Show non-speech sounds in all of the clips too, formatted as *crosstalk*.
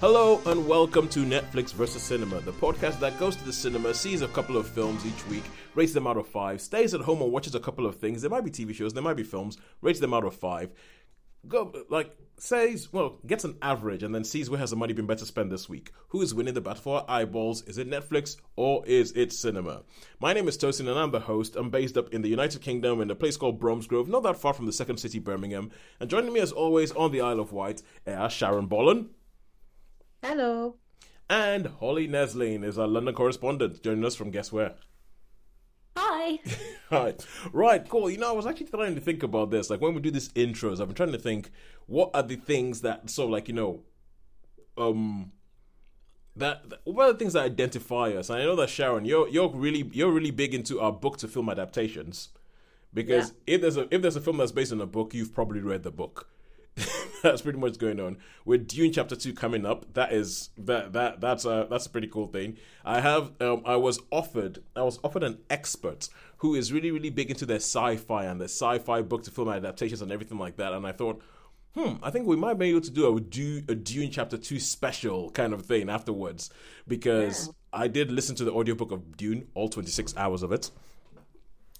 Hello and welcome to Netflix vs. Cinema, the podcast that goes to the cinema, sees a couple of films each week, rates them out of five, stays at home and watches a couple of things. There might be TV shows, there might be films, rates them out of five. Go like says, well, gets an average and then sees where has the money been better spent this week. Who is winning the battle for eyeballs? Is it Netflix or is it cinema? My name is Tosin and I'm the host. I'm based up in the United Kingdom in a place called Bromsgrove, not that far from the second city, Birmingham. And joining me as always on the Isle of Wight are Sharon Bollen. Hello. And Holly Neslin is our London correspondent, joining us from guess where? Hi. *laughs* Hi. Right, cool. You know, I was actually trying to think about this. Like when we do these intros, I've been trying to think what are the things that so like, you know, um that what are the things that identify us? And I know that Sharon, you're you're really you're really big into our book to film adaptations. Because yeah. if there's a if there's a film that's based on a book, you've probably read the book. *laughs* that's pretty much going on. With Dune Chapter Two coming up, that is that that that's a that's a pretty cool thing. I have um, I was offered I was offered an expert who is really really big into their sci-fi and their sci-fi book to film adaptations and everything like that. And I thought, hmm, I think we might be able to do a do a Dune Chapter Two special kind of thing afterwards because yeah. I did listen to the audiobook of Dune, all twenty six hours of it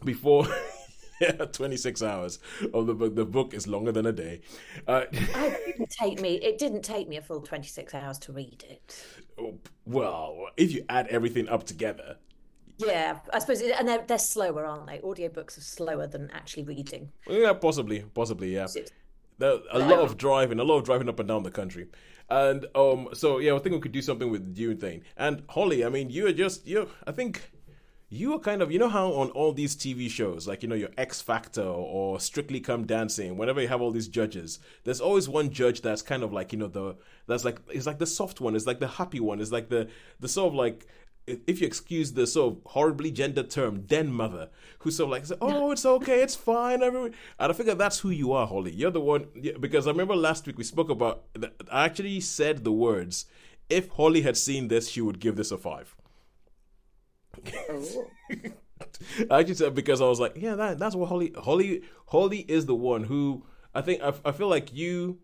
before *laughs* yeah, *laughs* 26 hours of the book. The book is longer than a day. Uh, it didn't take me. It didn't take me a full 26 hours to read it. Well, if you add everything up together. Yeah, I suppose, and they're, they're slower, aren't they? Audiobooks are slower than actually reading. Yeah, possibly, possibly, yeah. There, a lot of driving, a lot of driving up and down the country. And um, so yeah, I think we could do something with Dune thing. And Holly, I mean, you are just you. I think you are kind of you know how on all these TV shows like you know your X Factor or Strictly Come Dancing whenever you have all these judges there's always one judge that's kind of like you know the that's like it's like the soft one it's like the happy one it's like the the sort of like if you excuse the sort of horribly gendered term, den mother, who's sort of like, oh, it's okay, it's fine, everyone. And I figure that's who you are, Holly. You're the one, because I remember last week we spoke about, I actually said the words, if Holly had seen this, she would give this a five. Oh. *laughs* I just said because I was like, yeah, that that's what Holly Holly Holly is the one who I think I, I feel like you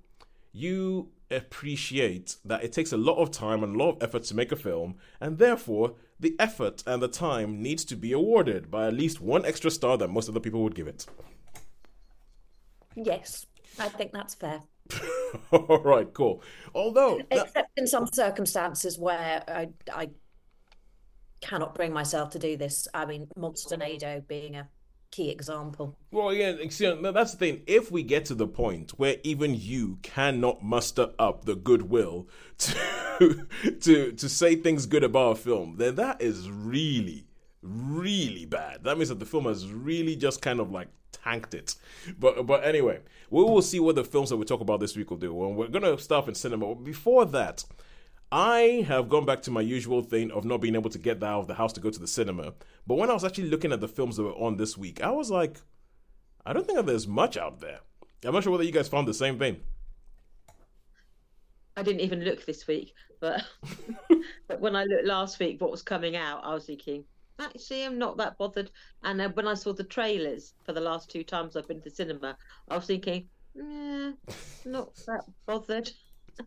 you appreciate that it takes a lot of time and a lot of effort to make a film, and therefore the effort and the time needs to be awarded by at least one extra star that most other people would give it. Yes, I think that's fair. *laughs* All right, cool. Although, except that... in some circumstances where I I cannot bring myself to do this. I mean, Monsternado being a key example. Well, yeah, that's the thing. If we get to the point where even you cannot muster up the goodwill *laughs* to to to say things good about a film, then that is really, really bad. That means that the film has really just kind of like tanked it. But but anyway, we will see what the films that we talk about this week will do. And we're gonna start in cinema. Before that, I have gone back to my usual thing of not being able to get out of the house to go to the cinema. But when I was actually looking at the films that were on this week, I was like, I don't think there's much out there. I'm not sure whether you guys found the same thing. I didn't even look this week, but *laughs* but when I looked last week, what was coming out, I was thinking, actually, I'm not that bothered. And then when I saw the trailers for the last two times I've been to the cinema, I was thinking, eh, not that bothered.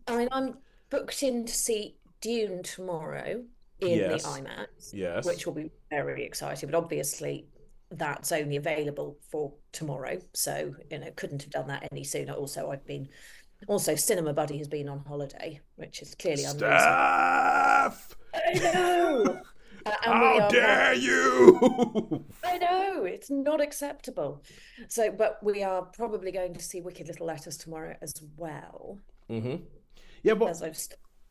I mean, I'm booked in to see Dune tomorrow in yes. the IMAX, yes, which will be very exciting. But obviously, that's only available for tomorrow, so you know couldn't have done that any sooner. Also, I've been also Cinema Buddy has been on holiday, which is clearly Staff! I know. *laughs* Uh, How dare you! *laughs* I know it's not acceptable. So, but we are probably going to see Wicked Little Letters tomorrow as well. Mm-hmm. Yeah, but as I've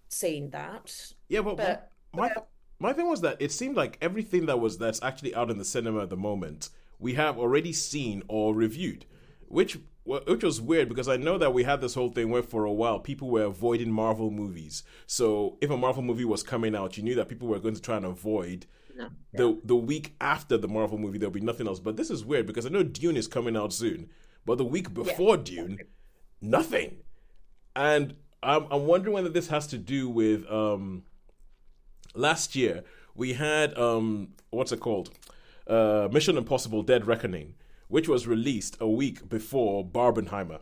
seen that. Yeah, but, but my my thing was that it seemed like everything that was that's actually out in the cinema at the moment we have already seen or reviewed, which which was weird because I know that we had this whole thing where for a while people were avoiding Marvel movies. So if a Marvel movie was coming out, you knew that people were going to try and avoid no. the the week after the Marvel movie there'll be nothing else. But this is weird because I know Dune is coming out soon, but the week before yeah. Dune, nothing. And I'm, I'm wondering whether this has to do with um, last year we had um, what's it called? Uh, Mission Impossible: Dead Reckoning, which was released a week before Barbenheimer,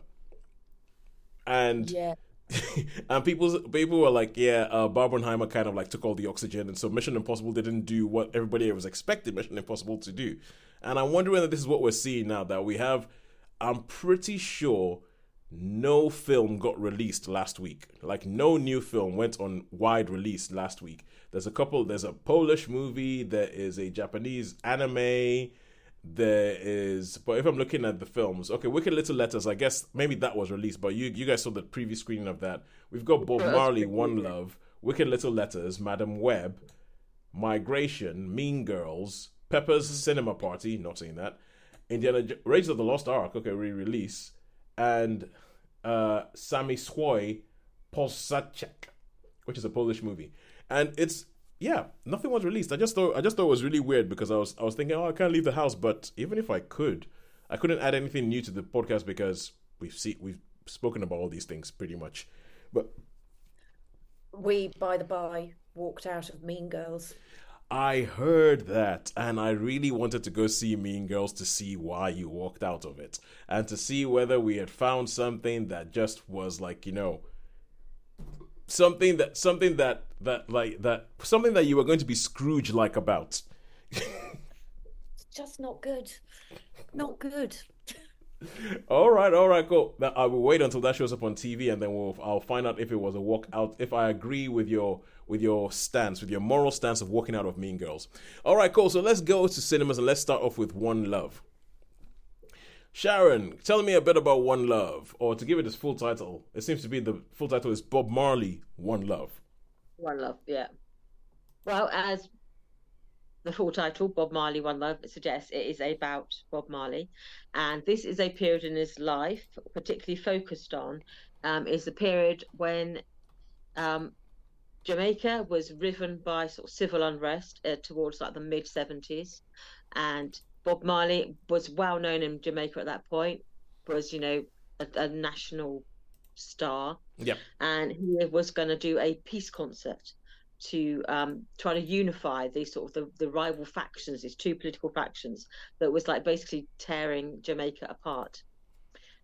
and yeah. *laughs* and people people were like, yeah, uh, Barbenheimer kind of like took all the oxygen, and so Mission Impossible didn't do what everybody was expecting Mission Impossible to do. And I'm wondering whether this is what we're seeing now that we have. I'm pretty sure no film got released last week. Like no new film went on wide release last week. There's a couple. There's a Polish movie. There is a Japanese anime there is but if i'm looking at the films okay wicked little letters i guess maybe that was released but you you guys saw the preview screening of that we've got bob marley one love wicked little letters madame web migration mean girls peppa's cinema party not saying that indiana raiders of the lost ark okay re-release and uh sami swoi Początek, which is a polish movie and it's yeah, nothing was released. I just thought I just thought it was really weird because I was I was thinking, oh, I can't leave the house, but even if I could, I couldn't add anything new to the podcast because we've seen we've spoken about all these things pretty much. But we, by the by, walked out of Mean Girls. I heard that, and I really wanted to go see Mean Girls to see why you walked out of it, and to see whether we had found something that just was like you know something that something that that like that something that you were going to be Scrooge like about. *laughs* it's just not good. Not good. All right, all right, cool. I will wait until that shows up on TV, and then we'll I'll find out if it was a walk out. If I agree with your with your stance, with your moral stance of walking out of Mean Girls. All right, cool. So let's go to cinemas and let's start off with One Love. Sharon, tell me a bit about One Love, or to give it its full title. It seems to be the full title is Bob Marley One Love. One Love, yeah. Well, as the full title, Bob Marley One Love, suggests it is about Bob Marley. And this is a period in his life, particularly focused on, um, is the period when um, Jamaica was riven by sort of civil unrest uh, towards like the mid 70s. And Bob Marley was well known in Jamaica at that point, was, you know, a, a national star. Yeah. And he was going to do a peace concert to um, try to unify these sort of the, the rival factions, these two political factions that was like basically tearing Jamaica apart.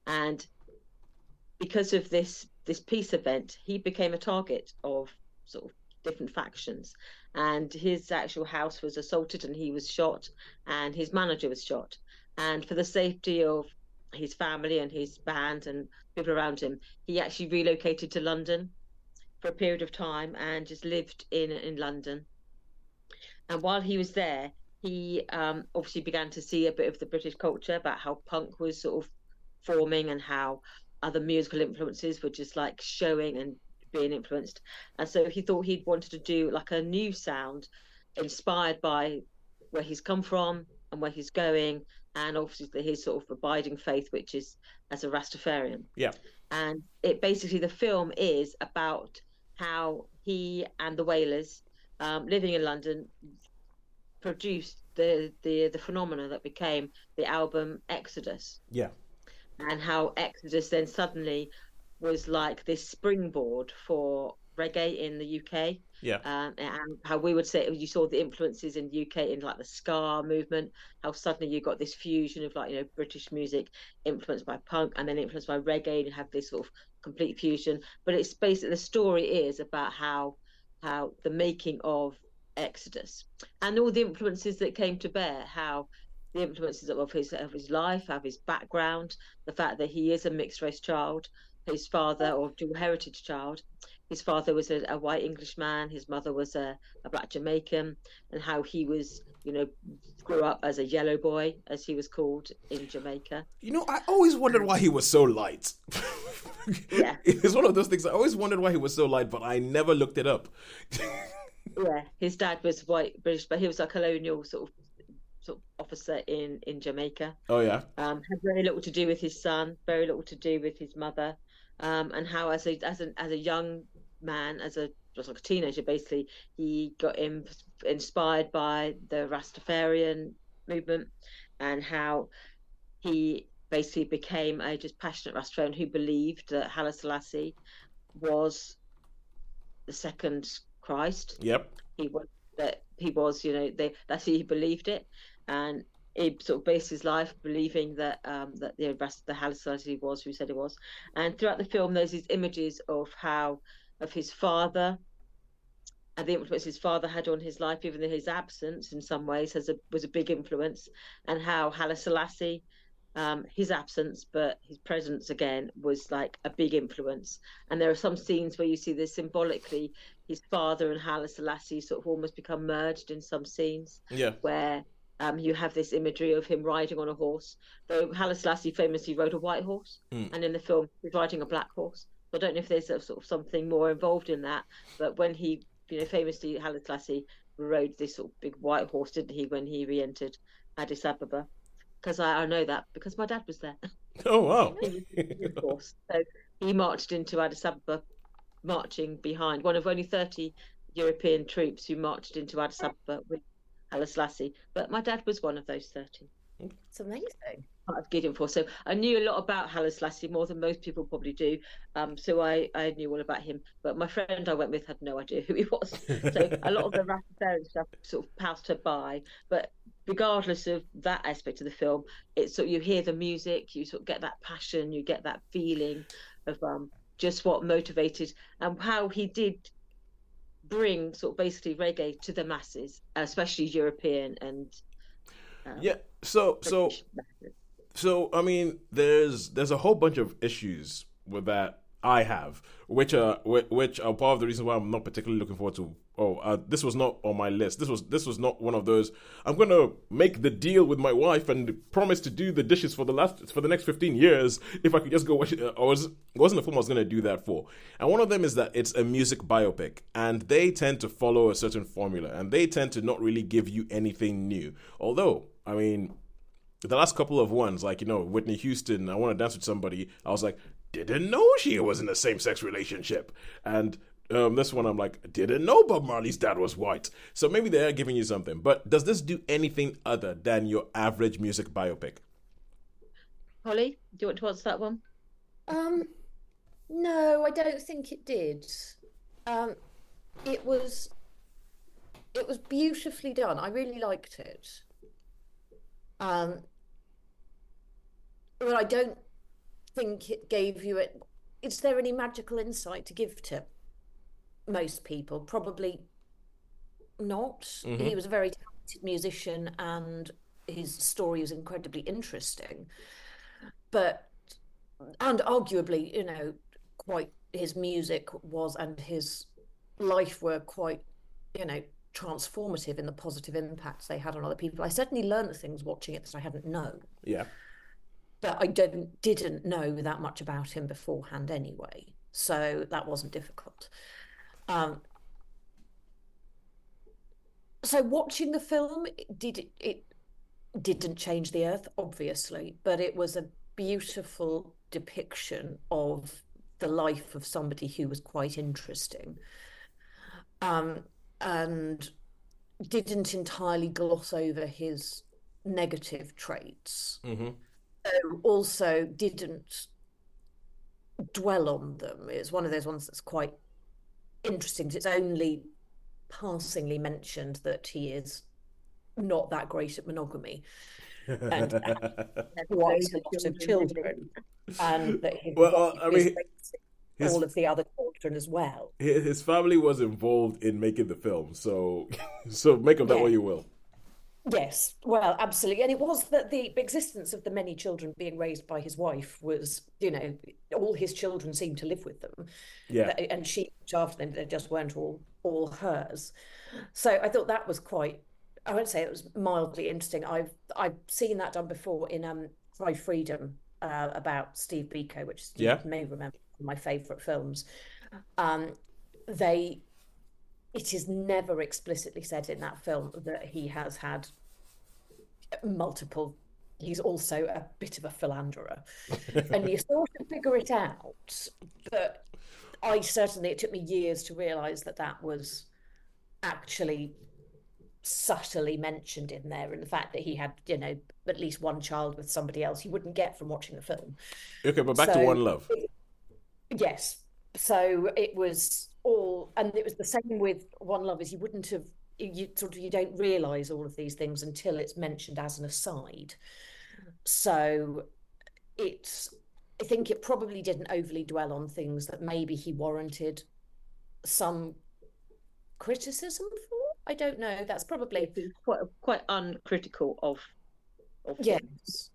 And because of this this peace event, he became a target of sort of different factions. And his actual house was assaulted and he was shot and his manager was shot. And for the safety of his family and his band and people around him he actually relocated to london for a period of time and just lived in in london and while he was there he um, obviously began to see a bit of the british culture about how punk was sort of forming and how other musical influences were just like showing and being influenced. And so he thought he'd wanted to do like a new sound inspired by where he's come from and where he's going, and obviously his sort of abiding faith, which is as a Rastafarian. Yeah. And it basically, the film is about how he and the Wailers, um, living in London, produced the, the the phenomena that became the album Exodus. Yeah. And how Exodus then suddenly was like this springboard for reggae in the UK. Yeah. Um, and how we would say you saw the influences in the UK in like the ska movement, how suddenly you got this fusion of like, you know, British music influenced by punk and then influenced by reggae and you have this sort of complete fusion. But it's basically the story is about how how the making of Exodus and all the influences that came to bear, how the influences of his of his life, of his background, the fact that he is a mixed race child, his father or dual heritage child. His father was a, a white Englishman, his mother was a, a, black Jamaican, and how he was, you know, grew up as a yellow boy, as he was called in Jamaica. You know, I always wondered why he was so light. yeah. *laughs* It's one of those things I always wondered why he was so light, but I never looked it up. *laughs* yeah, his dad was white British, but he was a colonial sort of sort of officer in in Jamaica. Oh yeah. Um, had very little to do with his son, very little to do with his mother um, and how as a as a as a young man, as a just like a teenager, basically, he got in, inspired by the Rastafarian movement, and how he basically became a just passionate Rastafarian who believed that Haile Selassie was the second Christ. Yep. He was that he was, you know, they that's he believed it, and he sort of based his life believing that um, that the rest the Haile Selassie was who said he was. And throughout the film, there's these images of how of his father and the influence his father had on his life, even though his absence in some ways has a, was a big influence, and how Haile Selassie, um, his absence, but his presence again was like a big influence. And there are some scenes where you see this symbolically, his father and Haile Selassie sort of almost become merged in some scenes. Yeah. Where um, you have this imagery of him riding on a horse, though Haile Selassie famously rode a white horse, Mm. and in the film he's riding a black horse. I don't know if there's a, sort of something more involved in that, but when he, you know, famously Haile rode this sort of big white horse, didn't he, when he re-entered Addis Ababa? Because I, I know that because my dad was there. *laughs* Oh wow. *laughs* Horse, so he marched into Addis Ababa, marching behind one of only thirty European troops who marched into Addis Ababa with Haile. But my dad was one of those thirty It's amazing. part of Gideon Force. So I knew a lot about Haile Selassie more than most people probably do. Um, so I, I knew all about him. But my friend I went with had no idea who he was. So a lot of the Rastafarian stuff sort of passed her by. But regardless of that aspect of the film, it's sort of, you hear the music, you sort of get that passion, you get that feeling of um, just what motivated and how he did bring sort of basically reggae to the masses, especially European and um, Yeah. So so so I mean, there's there's a whole bunch of issues with that I have, which are which are part of the reason why I'm not particularly looking forward to. Oh, uh, this was not on my list. This was this was not one of those. I'm gonna make the deal with my wife and promise to do the dishes for the last for the next 15 years if I could just go watch it. I was it wasn't the film I was gonna do that for. And one of them is that it's a music biopic, and they tend to follow a certain formula, and they tend to not really give you anything new. Although, I mean, the last couple of ones, like you know, Whitney Houston, I want to dance with somebody. I was like, didn't know she was in a same-sex relationship, and um, this one I'm like, didn't know Bob Marley's dad was white. So maybe they are giving you something. But does this do anything other than your average music biopic? Holly, do you want to answer that one? Um, no, I don't think it did. Um, it was it was beautifully done. I really liked it. Um, but I don't think it gave you it. Is there any magical insight to give to most people? Probably not. He was a very talented musician, and his story was incredibly interesting. But and arguably, you know, quite his music was and his life were quite, you know, transformative in the positive impacts they had on other people. I certainly learned things watching it that I hadn't known, Yeah. but I didn't didn't know that much about him beforehand anyway. So that wasn't difficult. Um, so watching the film it did it, it didn't change the earth obviously but it was a beautiful depiction of the life of somebody who was quite interesting um, and didn't entirely gloss over his negative traits. Mm-hmm. so also didn't dwell on them. It's one of those ones that's quite interesting 'cause it's only passingly mentioned that he is not that great at monogamy. And *laughs* quite a lot of children. and that his Well, I mean, raising his- all of the other children as well His family was involved in making the film, so *laughs* so make of that Yeah. what you will. Yes, well, absolutely. And it was that the existence of the many children being raised by his wife was, you know, all his children seemed to live with them. Yeah. And she looked after them, they just weren't all all hers. So I thought that was quite, I won't say it was mildly interesting. I've I've seen that done before in um Cry Freedom uh, about Steve Biko, which you Yeah. may remember one of my favourite films. Um, they it is never explicitly said in that film that he has had multiple he's also a bit of a philanderer *laughs* and you sort of figure it out but i certainly it took me years to realize that that was actually subtly mentioned in there and the fact that he had you know at least one child with somebody else you wouldn't get from watching the film Okay, but back to One Love. Yes. So it was all, and it was the same with One Love. Is you wouldn't have you sort of you don't realize all of these things until it's mentioned as an aside. So it's I think it probably didn't overly dwell on things that maybe he warranted some criticism for. I don't know. That's probably quite quite uncritical of of yes.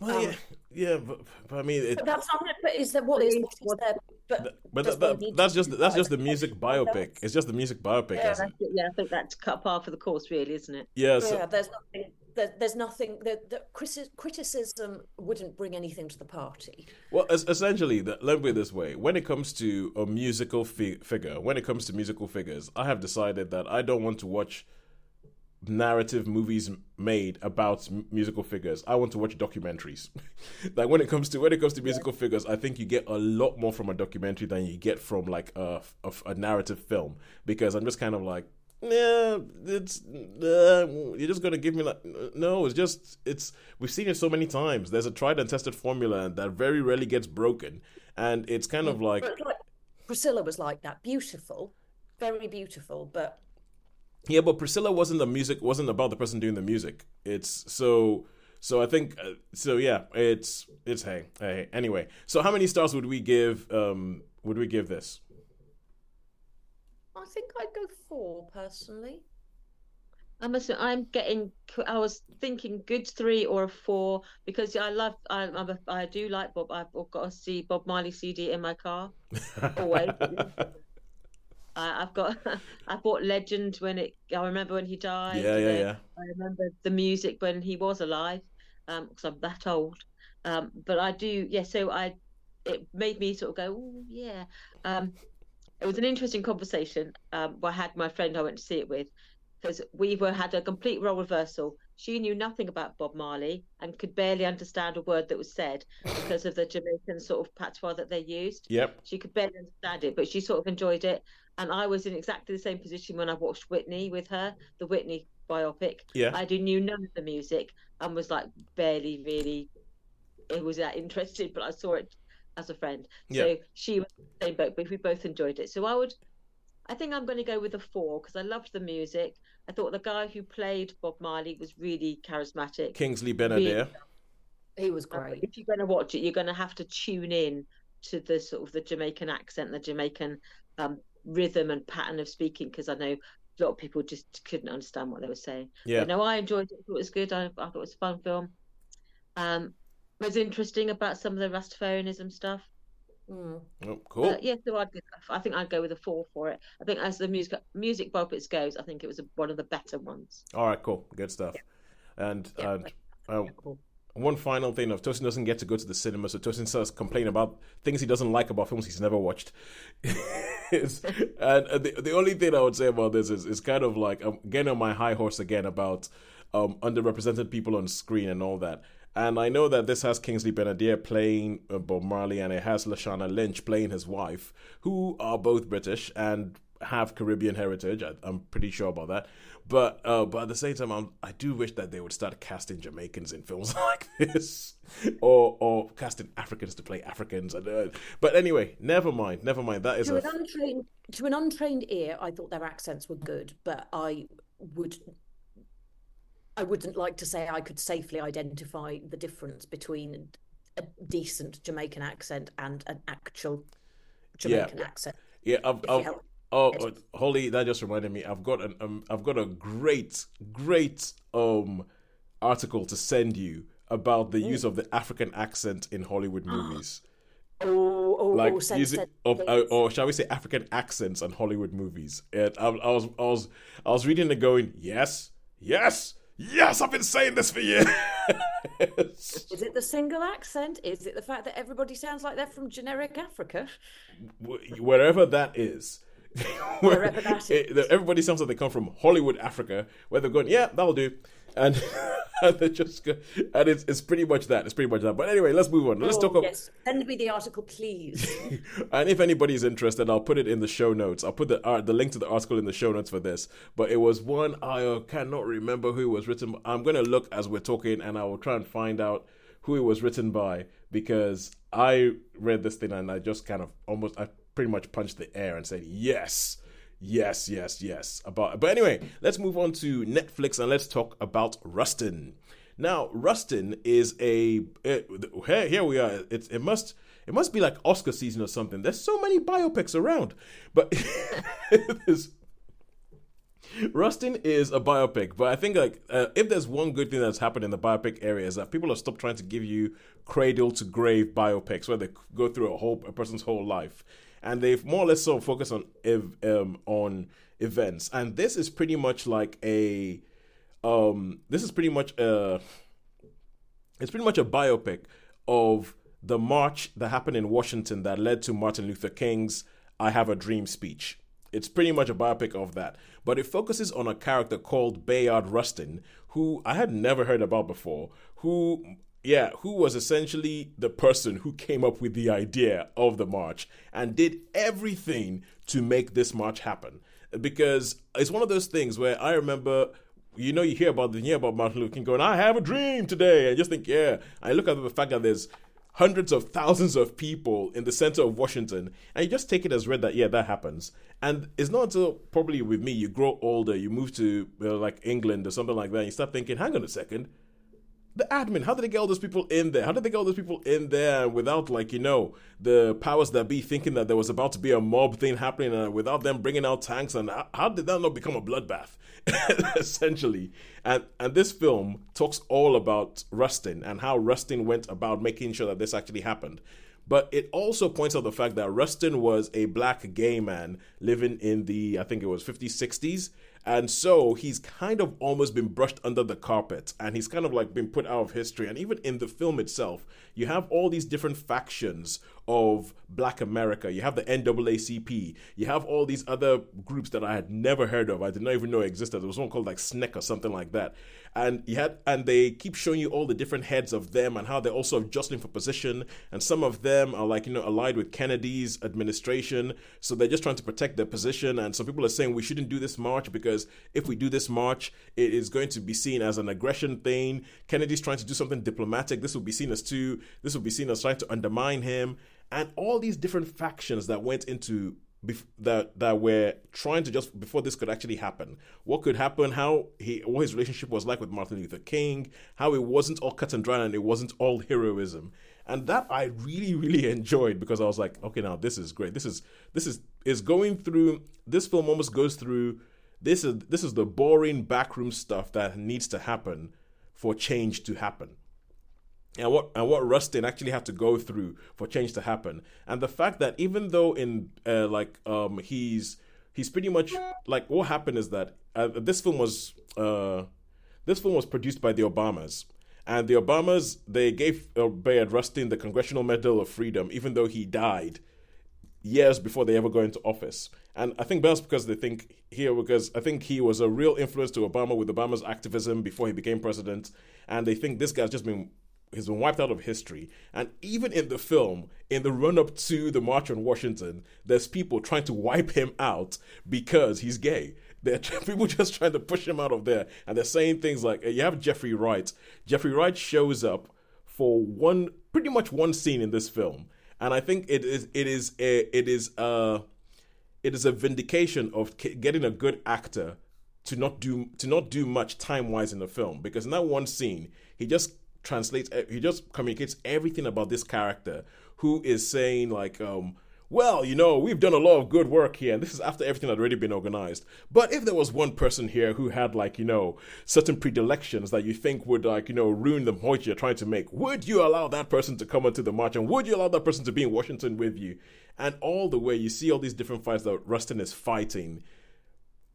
Well, Um, yeah, yeah, but, but I mean, it, But that's not. But is that what is what is there? But but that, that, that's just be that's just the music biopic. It's just the music biopic, Yeah, isn't that's it? it. yeah, I think that's cut par for the course, really, isn't it? Yeah. So, yeah, there's nothing. There, there's nothing. that the criticism wouldn't bring anything to the party. Well, es- essentially, the, let me put it this way: when it comes to a musical fi- figure, when it comes to musical figures, I have decided that I don't want to watch narrative movies made about m- musical figures. I want to watch documentaries. *laughs* like when it comes to when it comes to musical figures, I think you get a lot more from a documentary than you get from like a a, a narrative film because I'm just kind of like. Yeah, it's uh, you're just gonna give me like no. It's just it's we've seen it so many times. There's a tried and tested formula that very rarely gets broken, and it's kind of like like Priscilla was like that, beautiful, very beautiful, but yeah, but Priscilla wasn't the music wasn't about the person doing the music. It's so so I think uh, so yeah. It's it's hey hey anyway. So how many stars would we give um would we give this? I think I'd go four personally. I must. I'm getting. I was thinking good three or a four because I love. I, I'm a, I do like Bob. I've got a see Bob Marley CD in my car. Always. *laughs* I, I've got. *laughs* I bought Legend when it. I remember when he died. yeah yeah yeah. I remember the music when he was alive, um, because I'm that old. Um, but I do, yeah. So I, it made me sort of go, oh yeah. Um, it was an interesting conversation. Um, I had my friend I went to see it with, because we were had a complete role reversal. She knew nothing about Bob Marley and could barely understand a word that was said because of the Jamaican sort of patois that they used. Yep. She could barely understand it, but she sort of enjoyed it. And I was in exactly the same position when I watched Whitney with her, the Whitney biopic. Yeah. I knew none of the music and was like barely really it was that interested, but I saw it as a friend. Yeah. So she was in the same boat, but we both enjoyed it. So I would I think I'm going to go with a four because I loved the music. I thought the guy who played Bob Marley was really charismatic. Kingsley Ben-Adir. He was great. If you're going to watch it, you're going to have to tune in to the sort of the Jamaican accent, the Jamaican um, rhythm and pattern of speaking, because I know a lot of people just couldn't understand what they were saying. Yeah. But no, I enjoyed it. I thought it was good. I, I thought it was a fun film. Um, it was interesting about some of the Rastafarianism stuff. Mm. Oh, cool. But yeah, so I'd, go- I think I'd go with a four for it. I think as the music music biopics goes, I think it was a, one of the better ones. All right, cool, good stuff. And Yeah, and like- uh, Cool. one final thing of Tosin doesn't get to go to the cinema, so Tosin starts complaining about things he doesn't like about films he's never watched. *laughs* It's- and the the only thing I would say about this is is kind of like I'm getting on my high horse again about um, underrepresented people on screen and all that. And I know that this has Kingsley Ben-Adir playing Bob Marley, and it has Lashana Lynch playing his wife, who are both British and have Caribbean heritage. I, I'm pretty sure about that. But uh, but at the same time, I'm, I do wish that they would start casting Jamaicans in films *laughs* like this, or or casting Africans to play Africans. And, uh, but anyway, never mind, never mind. That is To a an untrained to an untrained ear, I thought their accents were good, but I would I wouldn't like to say I could safely identify the difference between a decent Jamaican accent and an actual Yeah. Jamaican accent. yeah. I've, I've. Oh, uh, Holly, that just reminded me. I've got an um, I've got a great, great um article to send you about the use of the African accent in Hollywood movies. Oh, oh, like oh, send, using send, or shall we say African accents on Hollywood movies. And I, I was I was I was reading it, going, yes, yes, yes. I've been saying this for years. Is it the single accent? Is it the fact that everybody sounds like they're from generic Africa? Wherever that is. *laughs* It- everybody sounds like they come from Hollywood, Africa, where they're going, yeah, that'll do, and, *laughs* and they just go, and it's it's pretty much that. It's pretty much that. But anyway, let's move on. Let's Oh, talk about. yes. Send me the article, please. *laughs* And if anybody's interested, I'll put it in the show notes. I'll put the uh, the link to the article in the show notes for this. But it was one I uh, cannot remember who it was written. I'm gonna look as we're talking, and I will try and find out who it was written by because I read this thing and I just kind of almost I pretty much punched the air and said yes, Yes, yes, yes. About but anyway, let's move on to Netflix and let's talk about Rustin. Now, Rustin is a it, here, here we are. It, it must it must be like Oscar season or something. There's so many biopics around, but *laughs* Rustin is a biopic, but I think like uh, if there's one good thing that's happened in the biopic area is that people have stopped trying to give you cradle to grave biopics where they go through a whole a person's whole life, and they've more or less sort of focused on um, on events. And this is pretty much like a um this is pretty much a it's pretty much a biopic of the march that happened in Washington that led to Martin Luther King's I Have a Dream speech. It's pretty much a biopic of that, but it focuses on a character called Bayard Rustin, who I had never heard about before, who yeah, who was essentially the person who came up with the idea of the march and did everything to make this march happen. Because it's one of those things where I remember you know, you hear about the hear about Martin Luther King going, "I have a dream today," and just think, yeah. I look at the fact that there's hundreds of thousands of people in the center of Washington, and you just take it as read that yeah, that happens. And it's not until probably with me, you grow older, you move to uh, like England or something like that, and you start thinking, hang on a second, the admin how did they get all those people in there? How did they get all those people in there without like you know the powers that be thinking that there was about to be a mob thing happening and without them bringing out tanks? And how, how did that not become a bloodbath *laughs* essentially? And and this film talks all about rustin and how rustin went about making sure that this actually happened. But it also points out the fact that rustin was a black gay man living in the i think it was 50s 60s and so he's kind of almost been brushed under the carpet and he's kind of like been put out of history. And even in the film itself, you have all these different factions of black America. You have the NAACP. You have all these other groups that I had never heard of. I did not even know existed. There was one called like SNCC or something like that and you had and they keep showing you all the different heads of them and how they're also jostling for position and some of them are like you know allied with kennedy's administration so they're just trying to protect their position and some people are saying we shouldn't do this march because if we do this march it is going to be seen as an aggression thing kennedy's trying to do something diplomatic this will be seen as too this will be seen as trying to undermine him and all these different factions that went into bef- that that were trying to just before this could actually happen. What could happen? How he what his relationship was like with Martin Luther King. How it wasn't all cut and dry and it wasn't all heroism. And that I really really *laughs* enjoyed because I was like, okay, now this is great. This is this is is going through. This film almost goes through. This is this is the boring backroom stuff that needs to happen for change to happen and what and what Rustin actually had to go through for change to happen, and the fact that even though in uh, like um he's he's pretty much like what happened is that uh, this film was uh this film was produced by the Obamas, and the Obamas they gave uh, Bayard Rustin the Congressional Medal of Freedom, even though he died years before they ever go into office. And I think that's because they think here because I think he was a real influence to Obama with Obama's activism before he became president, and they think this guy's just been has been wiped out of history. And even in the film, in the run up to the March on Washington, there's people trying to wipe him out because he's gay. There are *laughs* people just trying to push him out of there. And they're saying things like, you have Jeffrey Wright. Jeffrey Wright shows up for one, pretty much one scene in this film. And I think it is, it is, a, it is, a, it is a vindication of getting a good actor to not do to not do much time wise in the film because in that one scene he just translates he just communicates everything about this character who is saying like um well, you know, we've done a lot of good work here, and this is after everything had already been organized. But if there was one person here who had, like, you know, certain predilections that you think would, like, you know, ruin the point you're trying to make, would you allow that person to come onto the march, and would you allow that person to be in Washington with you? And all the way, you see all these different fights that Rustin is fighting,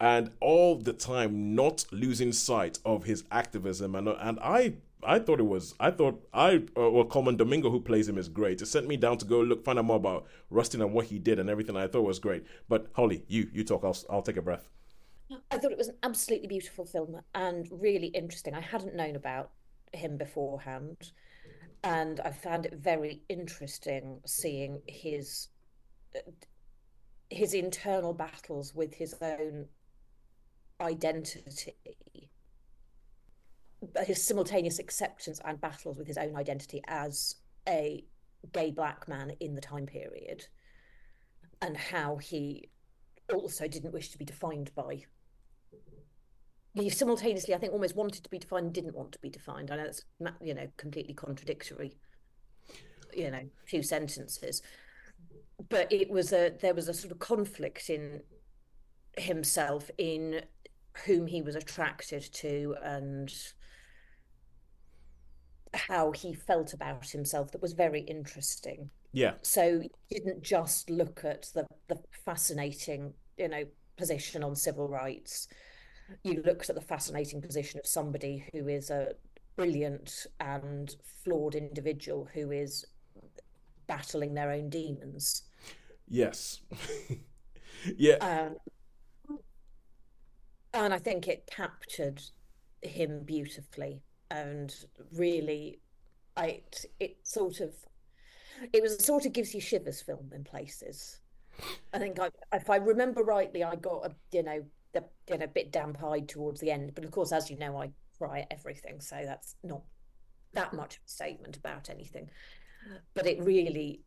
and all the time not losing sight of his activism. And and I I thought it was. I thought I uh, well Colman Domingo who plays him is great. It sent me down to go look find out more about Rustin and what he did and everything. I thought was great. But Holly, you you talk. I'll I'll take a breath. I thought it was an absolutely beautiful film and really interesting. I hadn't known about him beforehand, and I found it very interesting seeing his his internal battles with his own identity his simultaneous acceptance and battles with his own identity as a gay black man in the time period and how he also didn't wish to be defined by. He simultaneously, I think, almost wanted to be defined, didn't want to be defined. I know it's you know completely contradictory. You know, few sentences, but it was a there was a sort of conflict in himself in whom he was attracted to and how he felt about himself that was very interesting. Yeah. So he didn't just look at the the fascinating, you know, position on civil rights. You looked at the fascinating position of somebody who is a brilliant and flawed individual who is battling their own demons. Yes. *laughs* yeah. Um, and I think it captured him beautifully and really I it, it sort of it was sort of gives you shivers film in places. I think I, if I remember rightly, I got a you know the you know bit damp eyed towards the end, but of course, as you know, I cry at everything, so that's not that much of a statement about anything. But it really,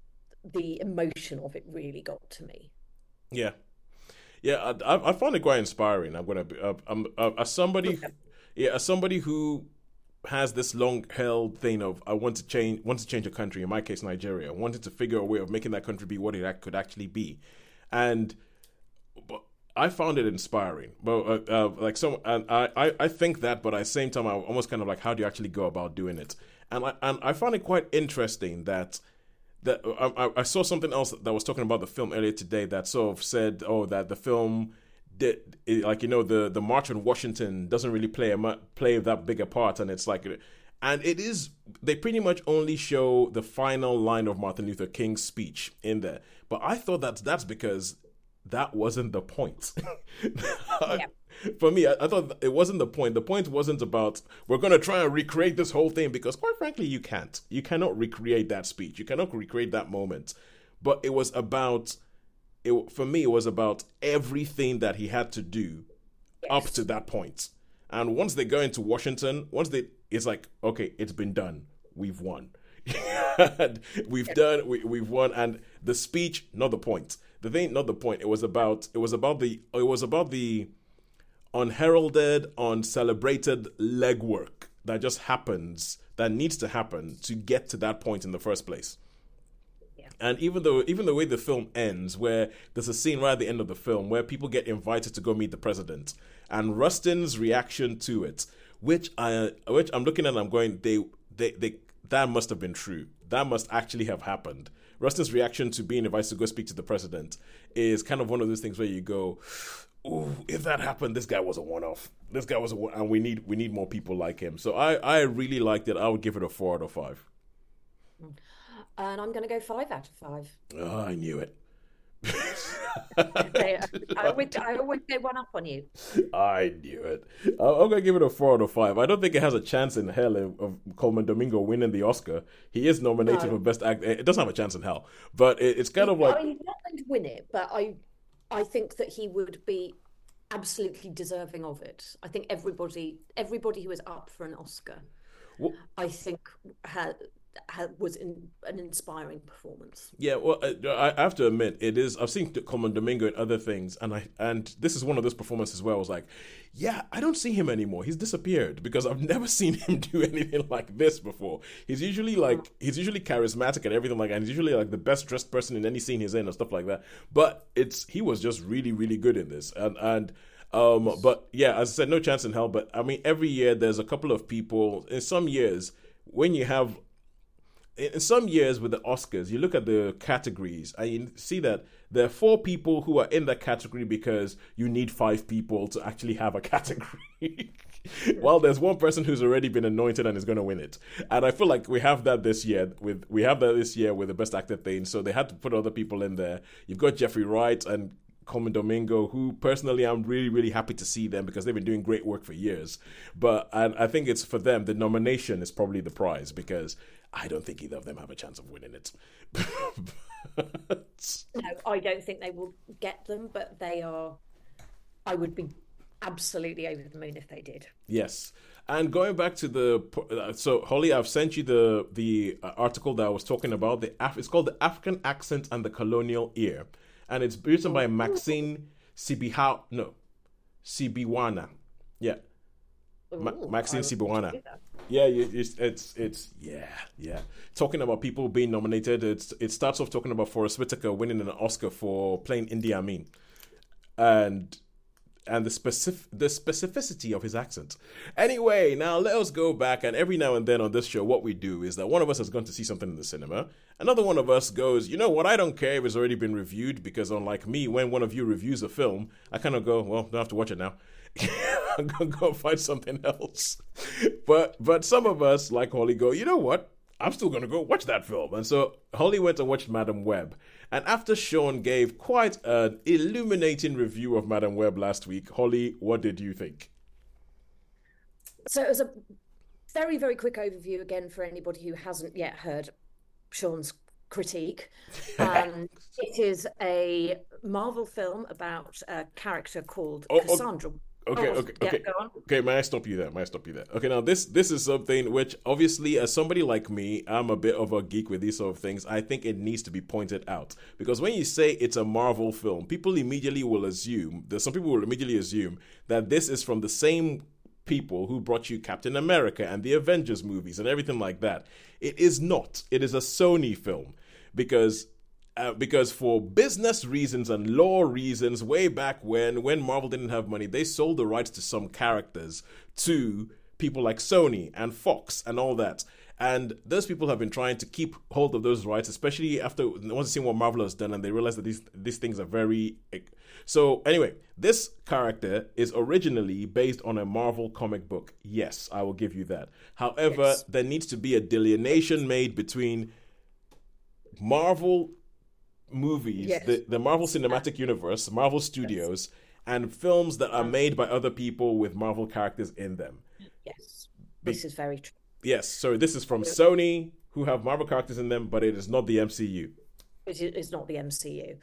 the emotion of it really got to me. Yeah, yeah, I, I find it quite inspiring. I'm gonna be, uh, I'm uh, as somebody, yeah, as somebody who has this long held thing of I want to change want to change a country in my case Nigeria. Wanted to figure a way of making that country be what it could actually be. And but I found it inspiring. But uh, uh, like some and I, I I think that but at the same time I almost kind of like how do you actually go about doing it? And I and I found it quite interesting that that I, I saw something else that was talking about the film earlier today that sort of said oh that the film did like you know the the march on Washington doesn't really play a play that big a part, and it's like, and it is they pretty much only show the final line of Martin Luther King's speech in there. But I thought that that's because that wasn't the point. *laughs* yeah. For me, I, I, thought it wasn't the point. The point wasn't about we're going to try and recreate this whole thing because, quite frankly, you can't. You cannot recreate that speech. You cannot recreate that moment. But it was about it for me it was about everything that he had to do up to that point. And once they go into Washington, once they it's like, okay, it's been done. We've won. *laughs* we've done we, we've won and the speech not the point. The thing not the point. It was about it was about the it was about the unheralded, uncelebrated legwork that just happens that needs to happen to get to that point in the first place. And even though even the way the film ends, where there's a scene right at the end of the film where people get invited to go meet the president, and Rustin's reaction to it, which I which I'm looking at, I'm going, they they they that must have been true. That must actually have happened. Rustin's reaction to being invited to go speak to the president is kind of one of those things where you go, Ooh, if that happened, this guy was a one-off. This guy was a one, and we need we need more people like him. So I I really liked it. I would give it a four out of five. Mm. And I'm going to go five out of five. Oh, I knew it. I, *laughs* uh, I, always, I always go one up on you. I knew it. I'm going to give it a four out of five. I don't think it has a chance in hell of Colman Domingo winning the Oscar. He is nominated no. for best actor. It doesn't have a chance in hell, but it, it's kind of like. I mean, he's not going to win it, but I, I think that he would be absolutely deserving of it. I think everybody, everybody who is up for an Oscar, I think ha- was in, an inspiring performance. Yeah, well, I, I, have to admit, it is. I've seen Colman Domingo in other things, and I and this is one of those performances where I was like, yeah, I don't see him anymore. He's disappeared because I've *laughs* never seen him do anything like this before. He's usually like he's usually charismatic and everything like that. And he's usually like the best dressed person in any scene he's in or stuff like that. But it's he was just really really good in this, and and. Um, but yeah, as I said, no chance in hell. But I mean, every year there's a couple of people. In some years, when you have in some years with the Oscars, you look at the categories and you see that there are four people who are in that category because you need five people to actually have a category. *laughs* While there's one person who's already been anointed and is going to win it, and I feel like we have that this year with we have that this year with the best actor thing. So they had to put other people in there. You've got Jeffrey Wright and Colman Domingo, who personally I'm really, really happy to see them because they've been doing great work for years. But I think it's for them, the nomination is probably the prize because I don't think either of them have a chance of winning it. *laughs* no, I don't think they will get them, but they are. I would be absolutely over the moon if they did. Yes. And going back to the uh, so Holly, I've sent you the the uh, article that I was talking about. The Af- it's called the African accent and the colonial ear, and it's written by Maxine Sibiha no, Sibihwana. Yeah. Ma- Maxine Sibihwana. Yeah, it's it's it's yeah yeah. Talking about people being nominated, it's it starts off talking about Forest Whitaker winning an Oscar for playing Idi Amin, and and the specific the specificity of his accent. Anyway, now let us go back and every now and then on this show, what we do is that one of us has gone to see something in the cinema. Another one of us goes, you know what? I don't care if it's already been reviewed because unlike me, when one of you reviews a film, I kind of go, well, don't have to watch it now. *laughs* I'm gonna go find something else. But but some of us, like Holly, go, you know what? I'm still gonna go watch that film. And so Holly went and watched Madame Web. And after Sean gave quite an illuminating review of Madame Web last week, Holly, what did you think? So, as a very, very quick overview again for anybody who hasn't yet heard Sean's critique, *laughs* um, it is a Marvel film about a character called Oh, oh, Cassandra. Oh, okay, okay. go. Okay, may I stop you there? May I stop you there? Okay, now this this is something which obviously, as somebody like me, I'm a bit of a geek with these sort of things. I think it needs to be pointed out because when you say it's a Marvel film, people immediately will assume that some people will immediately assume that this is from the same people who brought you Captain America and the Avengers movies and everything like that. It is not. It is a Sony film because uh, because for business reasons and law reasons, way back when, when Marvel didn't have money, they sold the rights to some characters to people like Sony and Fox and all that. And those people have been trying to keep hold of those rights, especially after once seeing what Marvel has done, and they realize that these these things are very. So anyway, this character is originally based on a Marvel comic book. Yes, I will give you that. However, Yes. there needs to be a delineation made between Marvel movies, Yes. the, the Marvel Cinematic Universe, Marvel Studios, and films that are made by other people with Marvel characters in them. Yes, this is very true. Yes, so this is from Sony, who have Marvel characters in them, but it is not the MCU. It is not the MCU.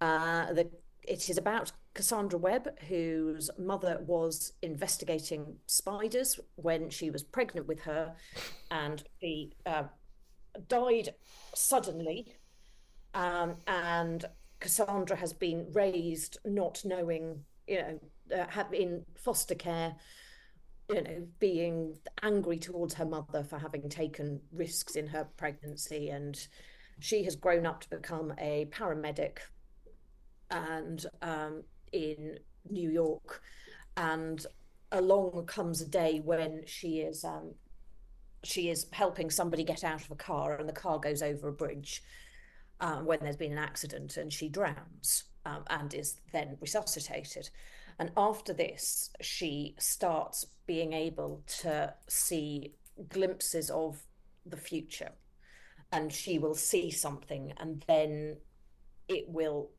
Uh, the it is about Cassandra Webb, whose mother was investigating spiders when she was pregnant with her, and she uh, died suddenly. Um, and Cassandra has been raised not knowing, you know, uh, in foster care, you know, being angry towards her mother for having taken risks in her pregnancy. And she has grown up to become a paramedic and um, in New York, and along comes a day when she is um, she is helping somebody get out of a car, and the car goes over a bridge um, when there's been an accident, and she drowns um, and is then resuscitated. And after this, she starts being able to see glimpses of the future and she will see something and then it will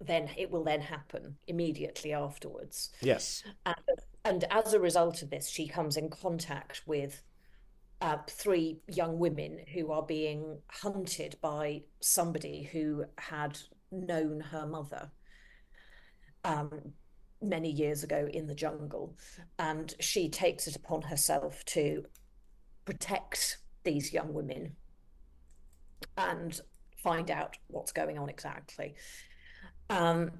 then it will then happen immediately afterwards Yes. and, and as a result of this she comes in contact with uh, three young women who are being hunted by somebody who had known her mother um, many years ago in the jungle and she takes it upon herself to protect these young women and find out what's going on exactly. Um,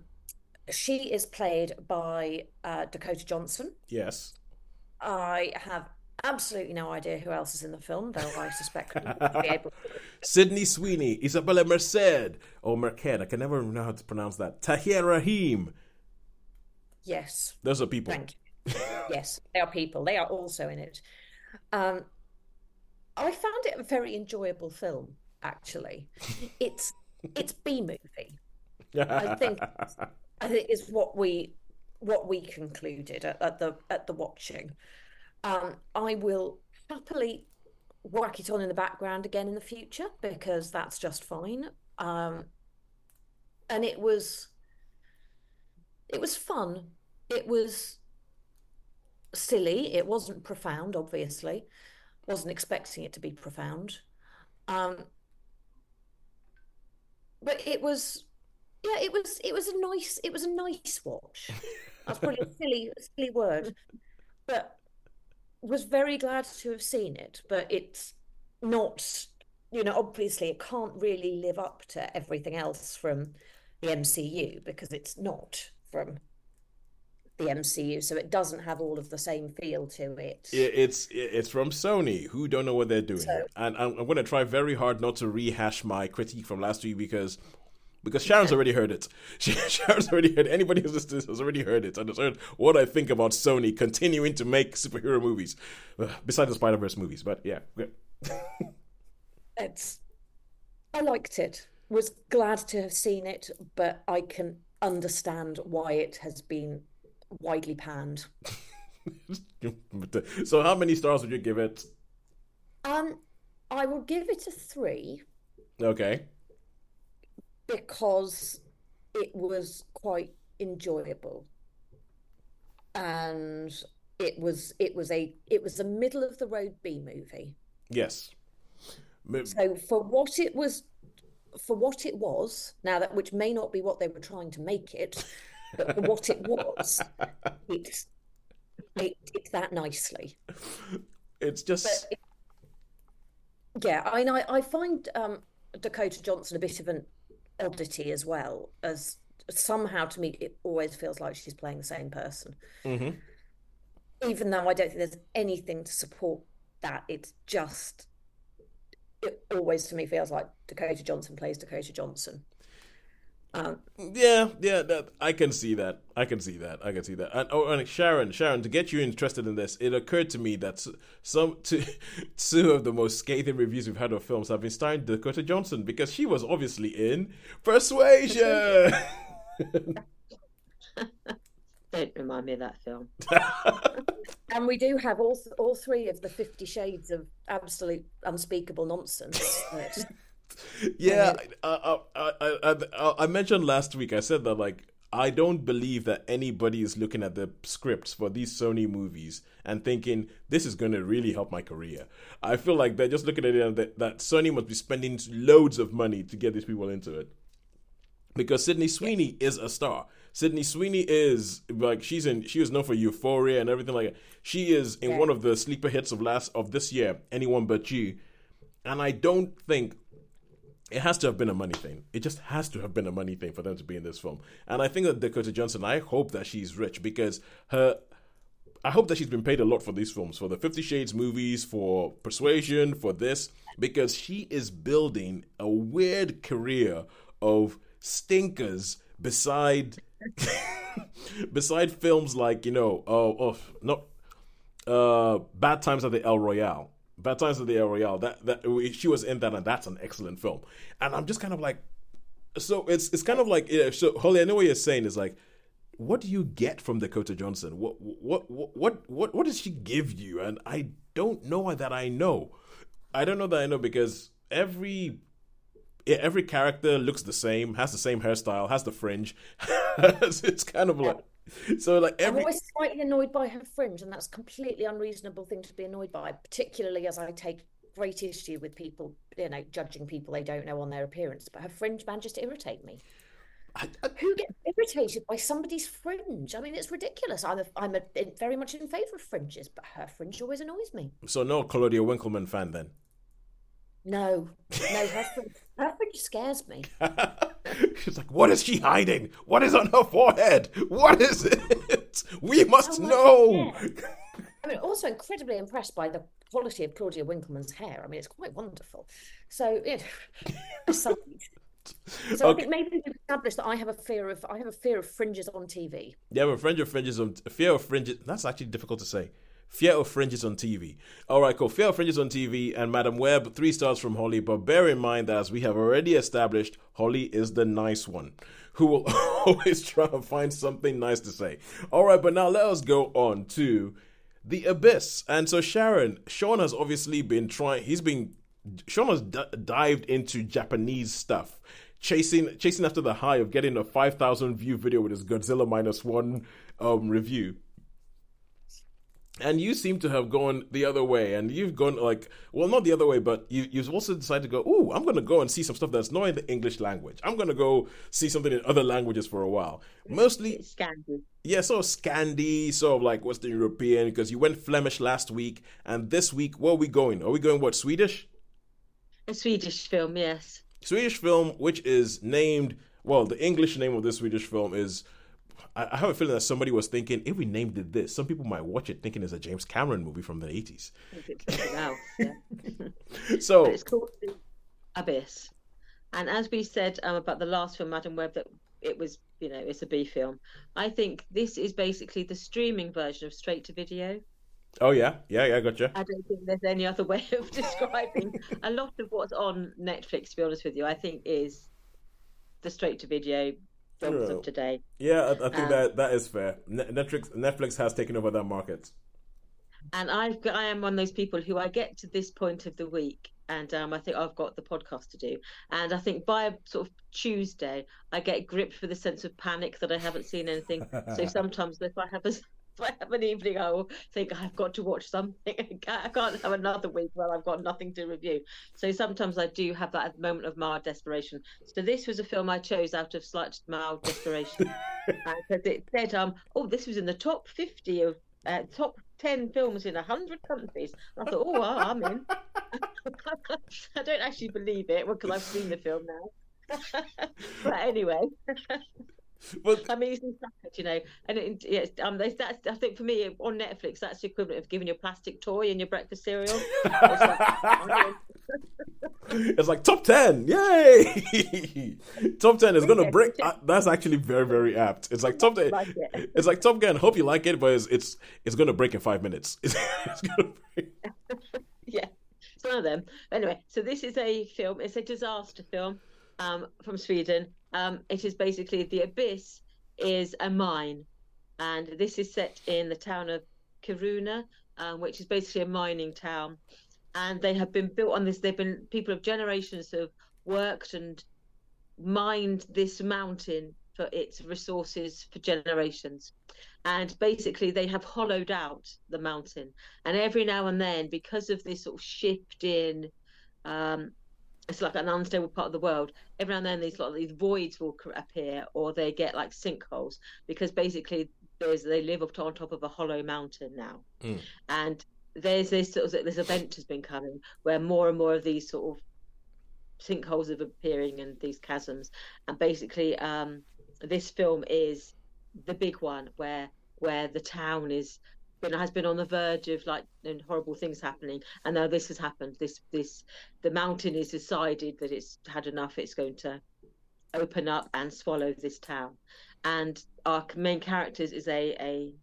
she is played by uh, Dakota Johnson. Yes. I have absolutely no idea who else is in the film, though I suspect we will be *laughs* able to. Sydney Sweeney, Isabella Merced, or Merced, I can never know how to pronounce that. Tahar Rahim. Yes, Those are people. thank you. Yes, they are people. They are also in it. Um, I found it a very enjoyable film. Actually, it's it's B movie. I think *laughs* I think is what we what we concluded at, at the at the watching. Um, I will happily whack it on in the background again in the future because that's just fine. Um, and it was it was fun. It was silly. It wasn't profound, obviously. Wasn't expecting it to be profound. Um, but it was yeah, it was it was a nice it was a nice watch. That's probably a *laughs* silly silly word, but was very glad to have seen it. But it's not, you know, obviously it can't really live up to everything else from the MCU because it's not from the MCU, so it doesn't have all of the same feel to it. It's it's from Sony, who don't know what they're doing, So- and I'm, I'm going to try very hard not to rehash my critique from last week because because Sharon's already heard it. *laughs* She, Sharon's already heard. Anybody who's listening has already heard it and has heard what I think about Sony continuing to make superhero movies, uh, besides the Spider Verse movies. But yeah, good. *laughs* It's I liked it. Was glad to have seen it, but I can understand why it has been widely panned. *laughs* so how many stars would you give it? Um, I will give it a three Okay. Because it was quite enjoyable. And it was it was a it was a middle of the road B movie. Yes. So for what it was for what it was, now that which may not be what they were trying to make it, but for what it was, *laughs* it it did that nicely. It's just it- yeah, I know I find um, Dakota Johnson a bit of an oddity as well, as somehow to me it always feels like she's playing the same person. Mhm. Even though I don't think there's anything to support that, it's just it always to me feels like Dakota Johnson plays Dakota Johnson. Um, Yeah, yeah, that I can see that. I can see that. I can see that. And oh, and Sharon, Sharon, to get you interested in this, it occurred to me that some *laughs* two, two of the most scathing reviews we've had of films have been starring Dakota Johnson because she was obviously in Persuasion. *laughs* Don't remind me of that film. *laughs* and we do have all th- all three of the Fifty Shades of absolute unspeakable nonsense. Yeah, I, I, I, I, I mentioned last week. I said that like I don't believe that anybody is looking at the scripts for these Sony movies and thinking this is going to really help my career. I feel like they're just looking at it and that, that Sony must be spending loads of money to get these people into it. Because Sydney Sweeney is a star. Sydney Sweeney is like she's in she was known for Euphoria and everything like that. She is in Yeah. one of the sleeper hits of last of this year, Anyone But You. And I don't think it has to have been a money thing. It just has to have been a money thing for them to be in this film. And I think that Dakota Johnson, I hope that she's rich because her. I hope that she's been paid a lot for these films, for the Fifty Shades movies, for Persuasion, for this, because she is building a weird career of stinkers beside *laughs* beside films like you know oh oh not uh Bad Times at the El Royale. Times at the Royale. That that she was in that, and that's an excellent film. And I'm just kind of like, so it's it's kind of like yeah, so Holly. I know what you're saying is like, what do you get from Dakota Johnson? What what what what what what does she give you? And I don't know that I know. I don't know that I know because every every character looks the same, has the same hairstyle, has the fringe. *laughs* it's kind of like *laughs* so like I'm always slightly annoyed by her fringe, and that's a completely unreasonable thing to be annoyed by, particularly as I take great issue with people, you know, judging people they don't know on their appearance. But her fringe manages to irritate me. I, I, Who gets irritated by somebody's fringe? I mean, it's ridiculous. I'm a, I'm a, very much in favour of fringes, but her fringe always annoys me. so no Claudia Winkleman fan then. No, no, her fringe, her fringe scares me. *laughs* She's like, what is she hiding? What is on her forehead? What is it? We must Oh know. I mean, also incredibly impressed by the quality of Claudia Winkleman's hair. I mean, it's quite wonderful. So, you know, *laughs* aside. so I think maybe we've established that I have a fear of I have a fear of fringes on TV. Yeah, a fringe of fringes on fear of fringes. That's actually difficult to say. Fear of fringes on TV. All right, cool. Fear of fringes on TV and Madame Web, three stars from Holly. But bear in mind that as we have already established, Holly is the nice one who will *laughs* always try to find something nice to say. All right, but now let us go on to the abyss. And so Sharon, Sean has obviously been trying. He's been Sean has d- dived into Japanese stuff, chasing chasing after the high of getting a five thousand view video with his Godzilla minus one um, review. And you seem to have gone the other way, and you've gone like, well, not the other way, but you you've also decided to go. oh I'm gonna go and see some stuff that's not in the English language. I'm gonna go see something in other languages for a while. Mostly, It's scandal. yeah, sort of Scandi, sort of like Western European, because you went Flemish last week, and this week, where are we going? Are we going what Swedish? A Swedish film, yes. Swedish film, which is named well, the English name of this Swedish film is I, I have a feeling that somebody was thinking if we named it this, some people might watch it thinking it's a James Cameron movie from the eighties. Yeah. *laughs* So But it's called The Abyss. And as we said um, about the last film, Madame Web, that it was, you know, it's a B film. I think this is basically the streaming version of straight to video. oh yeah, yeah, yeah, gotcha. I don't think there's any other *laughs* way of describing a lot of what's on Netflix, to be honest with you, I think is the straight to video films Yeah. of today. Yeah, I, I think Um, that that is fair. Netflix Netflix has taken over that market. And I've I am one of those people who I get to this point of the week and um, I think I've got the podcast to do. And I think by sort of Tuesday, I get gripped with a sense of panic that I haven't seen anything. so *laughs* sometimes if I have a *laughs* if I have an evening, I will think I've got to watch something. *laughs* I can't, have another week where I've got nothing to review. So sometimes I do have that moment of mild desperation. So this was a film I chose out of slight mild desperation *laughs* because it said, um, "Oh, this was in the top fifty of uh, top ten films in hundred countries." I thought, "Oh, well, I'm in." I don't actually believe it well because I've seen the film now. but anyway, But I'm easily suckered, you know. And it, yes, um, that's I think for me on Netflix, that's the equivalent of giving your plastic toy in your breakfast cereal. *laughs* It's like, it's like top ten, yay! *laughs* top ten is gonna break. Uh, that's actually very very apt. It's like top ten. Like it. It's like Top Gun. Hope you like it, but it's it's, it's gonna break in five minutes. It's, *laughs* it's gonna break. yeah, it's one of them. Anyway, so this is a film. It's a disaster film um, from Sweden. Um, it is basically the abyss is a mine, and this is set in the town of Kiruna, um, which is basically a mining town. And they have been built on this. They've been people of generations have worked and mined this mountain for its resources for generations. And basically, they have hollowed out the mountain and every now and then because of this sort of shift in um it's like an unstable part of the world. Every now and then these lot of these voids will appear or they get like sinkholes because basically there's they live up to, on top of a hollow mountain now. Mm. and there's this sort of this event has been coming where more and more of these sort of sinkholes are appearing and these chasms. And basically um this film is the big one where where the town is been has been on the verge of like and horrible things happening. And now this has happened. This this the mountain has decided that it's had enough. It's going to open up and swallow this town. And our main characters is a a,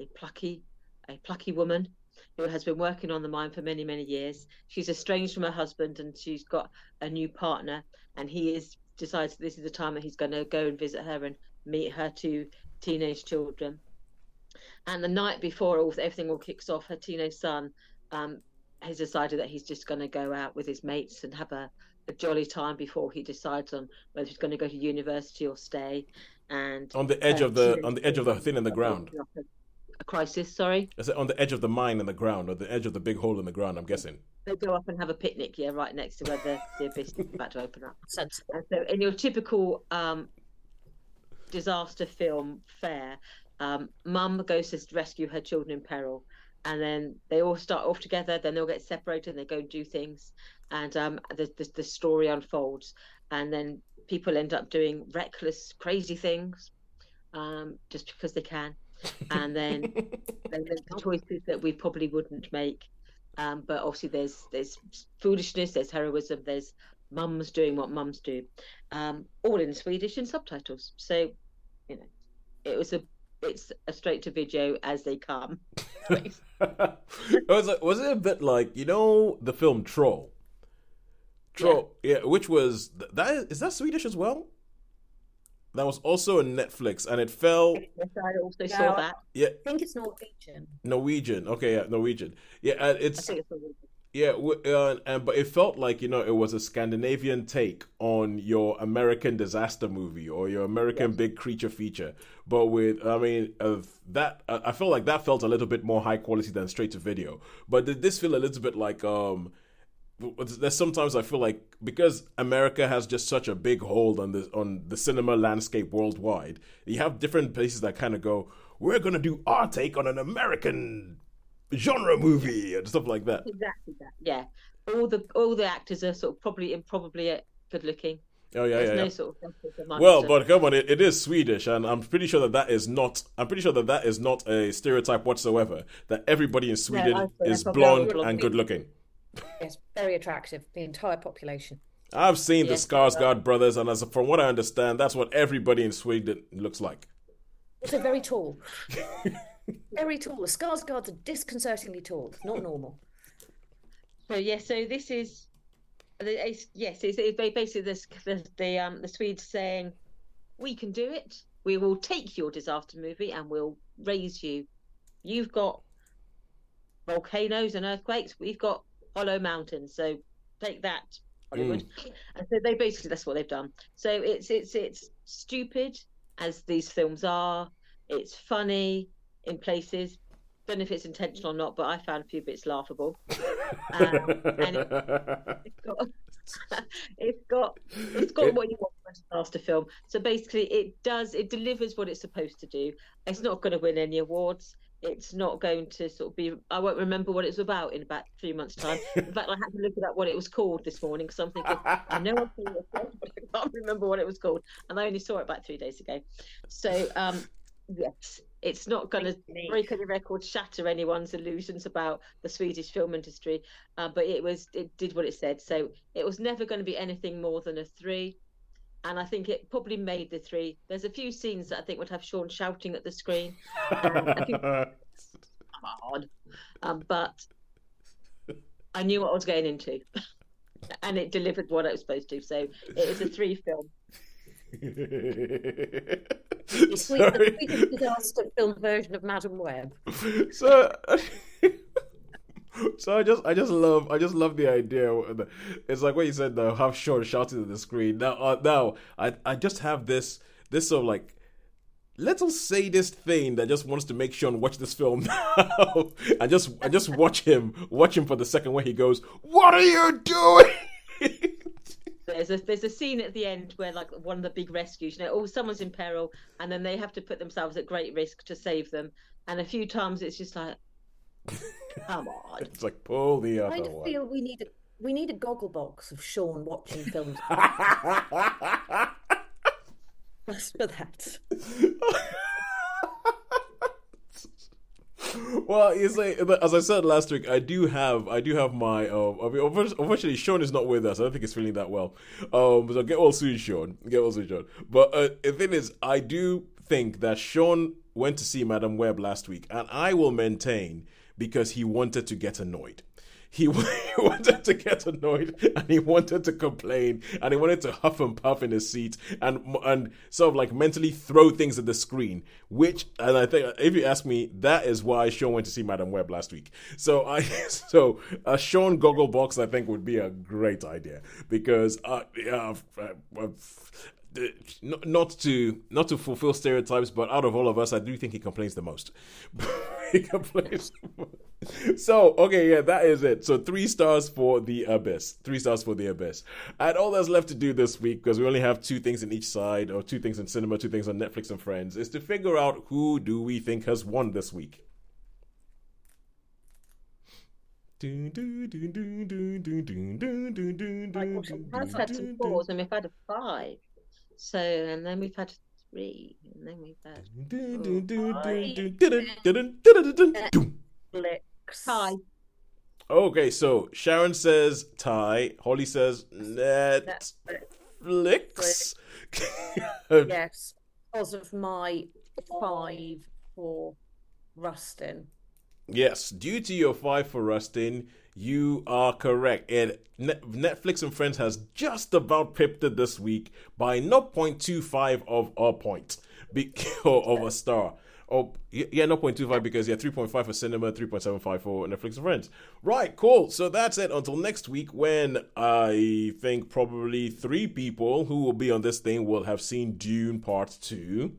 a plucky a plucky woman who has been working on the mine for many many years. She's estranged from her husband and she's got a new partner. And he is decides this is the time that he's going to go and visit her and meet her two teenage children and the night before all everything all kicks off, her teenage son um, has decided that he's just going to go out with his mates and have a, a jolly time before he decides on whether he's going to go to university or stay. And on the edge uh, of the on the edge of the children thing in the ground. A, a crisis, sorry. I said on the edge of the mine in the ground, or the edge of the big hole in the ground. I'm guessing. They go up and have a picnic, yeah, right next to where the, the abyss is about to open up. *laughs* Sensible. And so, in your typical um, disaster film fare, um, mum goes to rescue her children in peril, and then they all start off together. Then they'll get separated, and they go and do things, and um, the, the the story unfolds, and then people end up doing reckless, crazy things, um, just because they can, and then *laughs* then there's the choices that we probably wouldn't make. Um, but obviously, there's there's foolishness, there's heroism, there's mums doing what mums do, um, all in Swedish and subtitles. So, you know, it was a it's a straight to video as they come. *laughs* was like, was it a bit like you know the film Troll? Troll, yeah, which was that is, is that Swedish as well? That was also on Netflix, and it fell. Yes, I also Yeah. saw that. Yeah, I think it's Norwegian. Norwegian. Okay, yeah, Norwegian. Yeah, and I it's think it's all- yeah, uh, and but it felt like you know it was a Scandinavian take on your American disaster movie or your American big creature feature, but with I mean uh, that I I felt like that felt a little bit more high quality than straight to video. But did this feel a little bit like um? There's sometimes I feel like because America has just such a big hold on the on the cinema landscape worldwide, you have different places that kind of go, we're gonna do our take on an American genre movie and stuff like that. exactly that. Yeah, all the all the actors are sort of probably improbably uh, good looking. Oh yeah, There's yeah, no yeah. sort of Well, but come on, it, it is Swedish, and I'm pretty sure that that is not. I'm pretty sure that that is not a stereotype whatsoever. That everybody in Sweden think is blonde and good looking. *laughs* Yes, very attractive. The entire population. I've seen the Yes, Skarsgård brothers, and as from what I understand, that's what everybody in Sweden looks like. Also very tall. *laughs* very tall. The Skarsgårds are disconcertingly tall. Not normal. So yeah, so this is, it's, yes, it's, it's basically this the the um the Swedes saying, we can do it. We will take your disaster movie and we'll raise you. You've got volcanoes and earthquakes. We've got hollow mountains. So take that, Hollywood. And so they basically that's what they've done. So it's it's it's stupid as these films are. It's funny in places. Don't know if it's intentional or not, but I found a few bits laughable. *laughs* Um, and *laughs* it's got it's got it's got what you want from a disaster film. So basically, it does it delivers what it's supposed to do. It's not going to win any awards. It's not going to sort of be. I won't remember what it's about in about three months' time. *laughs* In fact, I had to look at what it was called this morning because I'm thinking I know I've seen it, but I can't remember what it was called, and I only saw it about three days ago. So um, yes, it's not going to break any records, shatter anyone's illusions about the Swedish film industry. Uh, but it was it did what it said. So it was never going to be anything more than a three. And I think it probably made the three. There's a few scenes that I think would have Sean shouting at the screen. Um, I think- *laughs* Come on. Um, but I knew what I was getting into. *laughs* and it delivered what it was supposed to. So it was a three film. Sorry. Swedish disaster film version of Madame Web. so *laughs* so I just I just love I just love the idea. It's like what you said though, have Sean shouting at the screen. Now uh, now I I just have this this sort of like little sadist thing that just wants to make Sean watch this film *laughs* now. and just I just watch him watch him for the second where he goes, What are you doing? *laughs* There's a there's a scene at the end where like one of the big rescues, you know, oh someone's in peril, and then they have to put themselves at great risk to save them. And a few times it's just like, *laughs* come on. it's like pull the other kind of one. feel we need a we need a goggle box of Sean watching films *laughs* just for that. *laughs* *laughs* well, you say as I said last week, I do have I do have my um. I mean, unfortunately, Sean is not with us. I don't think he's feeling that well. Um, so get well soon, Sean. Get well soon, Sean. But uh, the thing is, I do think that Sean went to see Madame Web last week, and I will maintain because he wanted to get annoyed. He, *laughs* he wanted to get annoyed and he wanted to complain and he wanted to huff and puff in his seat and and sort of like mentally throw things at the screen. Which and I think if you ask me, that is why Sean went to see Madame Web last week. So I *laughs* so a Sean goggle box I think would be a great idea because uh, yeah, uh, not, to not to fulfill stereotypes, but out of all of us, I do think he complains the most. *laughs* he complains. so okay, yeah, that is it. So three stars for the abyss. Three stars for the abyss. And all that's left to do this week, because we only have two things in each side, or two things in cinema, two things on Netflix and Friends, is to figure out who do we think has won this week. I've had some fours and we've had a five. So and then we've had three, and then we've had Flicks. tie. Okay, so Sharon says tie. Holly says Netflix. Yes, *laughs* because of my five for Rustin. yes, due to your five for Rustin, you are correct. It Netflix and Friends has just about pipped it this week by 0.25 of a point, Be- *laughs* of a star. Oh, yeah, 0.25 because yeah, 3.5 for cinema, 3.75 for Netflix and Friends. Right, cool. So that's it until next week when I think probably three people who will be on this thing will have seen Dune Part 2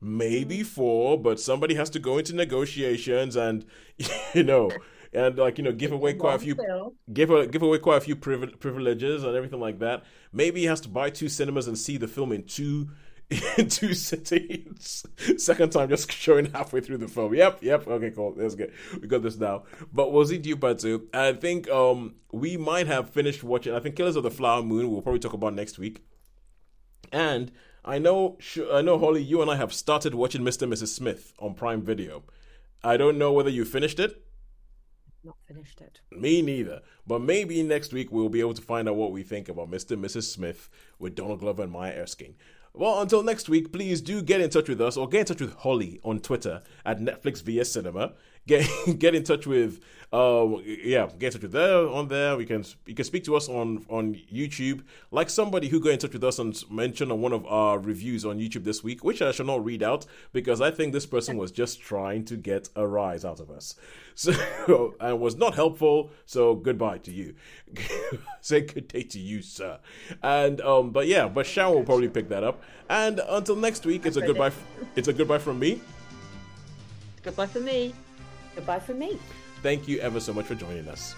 maybe four, but somebody has to go into negotiations and *laughs* you know and like you know give away quite a few give a, give away quite a few privi- privileges and everything like that. Maybe he has to buy two cinemas and see the film in two *laughs* in two sittings. Second time just showing halfway through the film. Yep, yep. Okay, cool. That's good. We got this now. But you part two. I think um we might have finished watching. I think Killers of the Flower Moon. We'll probably talk about next week. And I know, I know, Holly. You and I have started watching Mr. and Mrs. Smith on Prime Video. I don't know whether you finished it. Not finished it. Me neither. But maybe next week we'll be able to find out what we think about Mr. and Mrs. Smith with Donald Glover and Maya Erskine. Well, until next week, please do get in touch with us or get in touch with Holly on Twitter at Netflix vs Cinema. Get *laughs* get in touch with um yeah, get in touch with them on there. We can you can speak to us on on YouTube. Like somebody who got in touch with us and mentioned on one of our reviews on YouTube this week, which I shall not read out because I think this person was just trying to get a rise out of us. *laughs* So and was not helpful. So goodbye to you. *laughs* Say good day to you, sir. And um, but yeah, but Sean will probably pick that up. And until next week, it's a goodbye. It's a goodbye from me. Goodbye for me. Goodbye from me. Thank you ever so much for joining us.